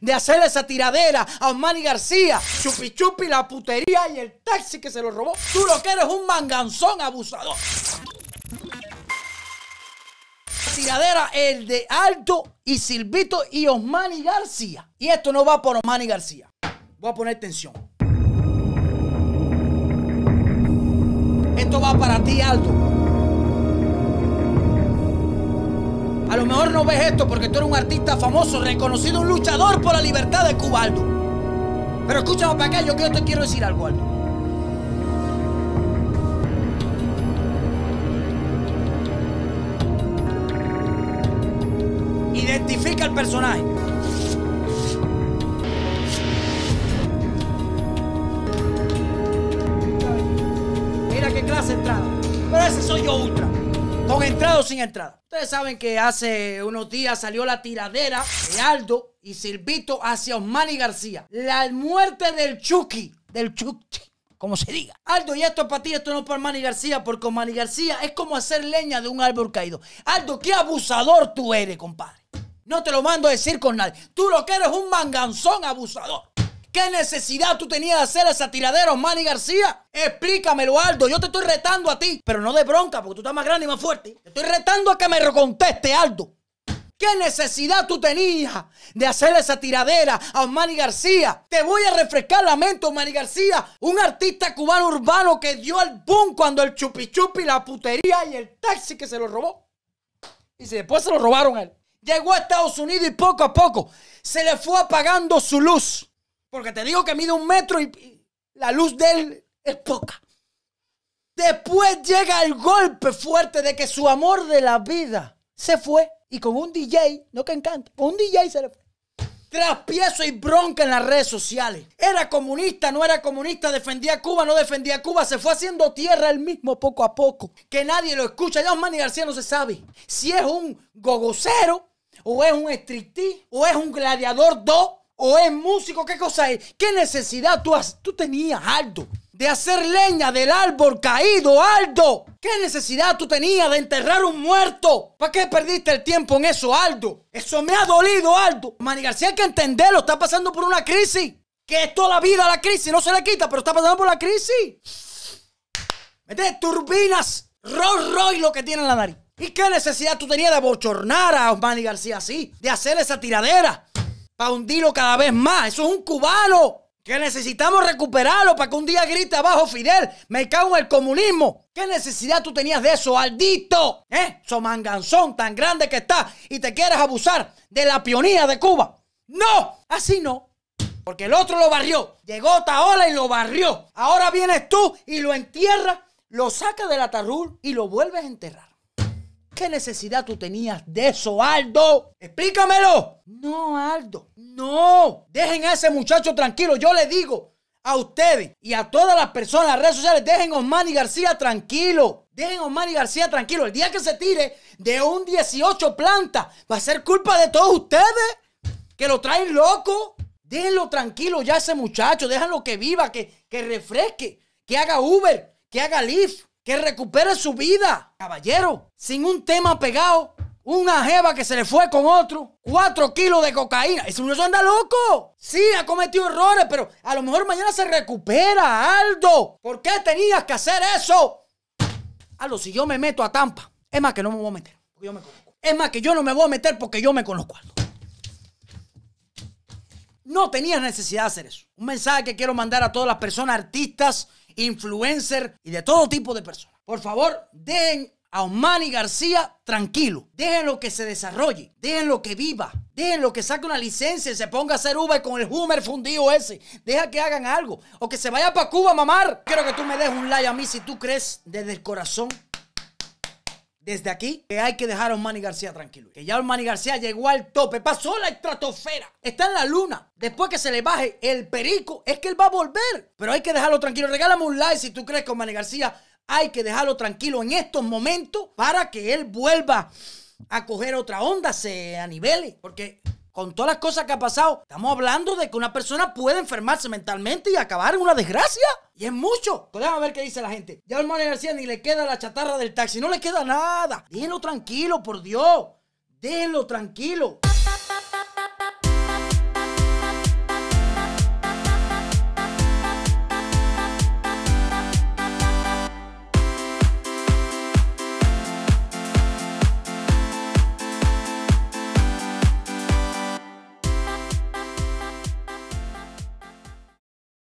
de hacerle esa tiradera a Osmani García, Chupi Chupi, la putería y el taxi que se lo robó. Tú lo que eres un manganzón abusador. Tiradera el de Aldo y Silvito y Osmani García. Y esto no va por Osmani García. Voy a poner tensión. Esto va para ti, Aldo. Lo mejor no ves esto porque tú eres un artista famoso, reconocido, un luchador por la libertad de Cuba, Aldo. Pero escúchame para acá, yo que yo te quiero decir algo, Aldo. Identifica el personaje. Mira qué clase entrada. Pero ese soy yo ultra. Con entrada o sin entrada. Ustedes saben que hace unos días salió la tiradera de Aldo y Silvito hacia Osmani García. La muerte del Chucky. Del Chucky. Como se diga. Aldo, y esto es para ti, esto no es para Manny García, porque Manny García es como hacer leña de un árbol caído. Aldo, qué abusador tú eres, compadre. No te lo mando a decir con nadie. Tú lo que eres un manganzón abusador. ¿Qué necesidad tú tenías de hacer esa tiradera, Manny García? Explícamelo, Aldo. Yo te estoy retando a ti, pero no de bronca, porque tú estás más grande y más fuerte. Te estoy retando a que me reconteste, Aldo. ¿Qué necesidad tú tenías de hacer esa tiradera a Osmani García? Te voy a refrescar la mente, Osmani García, un artista cubano urbano que dio al boom cuando el chupi chupi, la putería y el taxi que se lo robó. Y después se lo robaron a él. Llegó a Estados Unidos y poco a poco se le fue apagando su luz. Porque te digo que mide un metro y, la luz de él es poca. Después llega el golpe fuerte de que su amor de la vida se fue. Y con un DJ, no que encanta, con un DJ se le fue. Traspiezo y bronca en las redes sociales. Era comunista, no era comunista, defendía a Cuba, no defendía a Cuba. Se fue haciendo tierra él mismo poco a poco. Que nadie lo escucha. Ya Osmani García no se sabe si es un gogocero, o es un striptease, o es un gladiador 2, o es músico. ¿Qué cosa es? ¿Qué necesidad tú, has- tú tenías, Aldo? De hacer leña del árbol caído, Aldo. ¿Qué necesidad tú tenías de enterrar un muerto? ¿Para qué perdiste el tiempo en eso, Aldo? Eso me ha dolido, Aldo. Manny García hay que entenderlo, está pasando por una crisis. Que es toda la vida la crisis, no se le quita, pero está pasando por la crisis. Mete turbinas, Rolls Royce lo que tiene en la nariz. ¿Y qué necesidad tú tenías de bochornar a Osmani García así? De hacer esa tiradera para hundirlo cada vez más. Eso es un cubano. Que necesitamos recuperarlo para que un día grite abajo Fidel. Me cago en el comunismo. ¿Qué necesidad tú tenías de eso, Aldito? ¿Eh? Somanganzón tan grande que está y te quieres abusar de la pionía de Cuba. No, así no. Porque el otro lo barrió. Llegó Taola y lo barrió. Ahora vienes tú y lo entierras, lo sacas del atarrul y lo vuelves a enterrar. ¿Qué necesidad tú tenías de eso, Aldo? Explícamelo. No, Aldo. No. Dejen a ese muchacho tranquilo. Yo le digo a ustedes y a todas las personas en las redes sociales, dejen a Osmani García tranquilo. Dejen a Osmani García tranquilo. El día que se tire de un 18 planta, va a ser culpa de todos ustedes. Que lo traen loco. Déjenlo tranquilo ya ese muchacho. Déjenlo que viva, que, que refresque, que haga Uber, que haga Lyft, que recupere su vida. Caballero, sin un tema pegado, una jeva que se le fue con otro, cuatro kilos de cocaína. Ese muchacho anda loco. Sí, ha cometido errores, pero a lo mejor mañana se recupera, Aldo. ¿Por qué tenías que hacer eso? Aldo, si yo me meto a Tampa, es más que no me voy a meter, porque yo me conozco. Es más que yo no me voy a meter porque yo me conozco, Aldo. No tenías necesidad de hacer eso. Un mensaje que quiero mandar a todas las personas, artistas, influencers y de todo tipo de personas. Por favor, dejen a Osmani García tranquilo. Déjenlo que se desarrolle. Déjenlo que viva. Déjenlo que saque una licencia y se ponga a hacer Uber con el Hummer fundido ese. Deja que hagan algo. O que se vaya para Cuba a mamar. Quiero que tú me des un like a mí si tú crees desde el corazón desde aquí que hay que dejar a Osmani García tranquilo. Que ya Osmani García llegó al tope, pasó la estratosfera, está en la luna. Después que se le baje el perico, es que él va a volver. Pero hay que dejarlo tranquilo. Regálame un like si tú crees que Osmani García hay que dejarlo tranquilo en estos momentos para que él vuelva a coger otra onda, se anivele. Porque con todas las cosas que ha pasado, estamos hablando de que una persona puede enfermarse mentalmente y acabar en una desgracia. Y es mucho. Pues ver qué dice la gente. Ya Osmani García ni le queda la chatarra del taxi, no le queda nada. Déjenlo tranquilo, por Dios. Déjenlo tranquilo.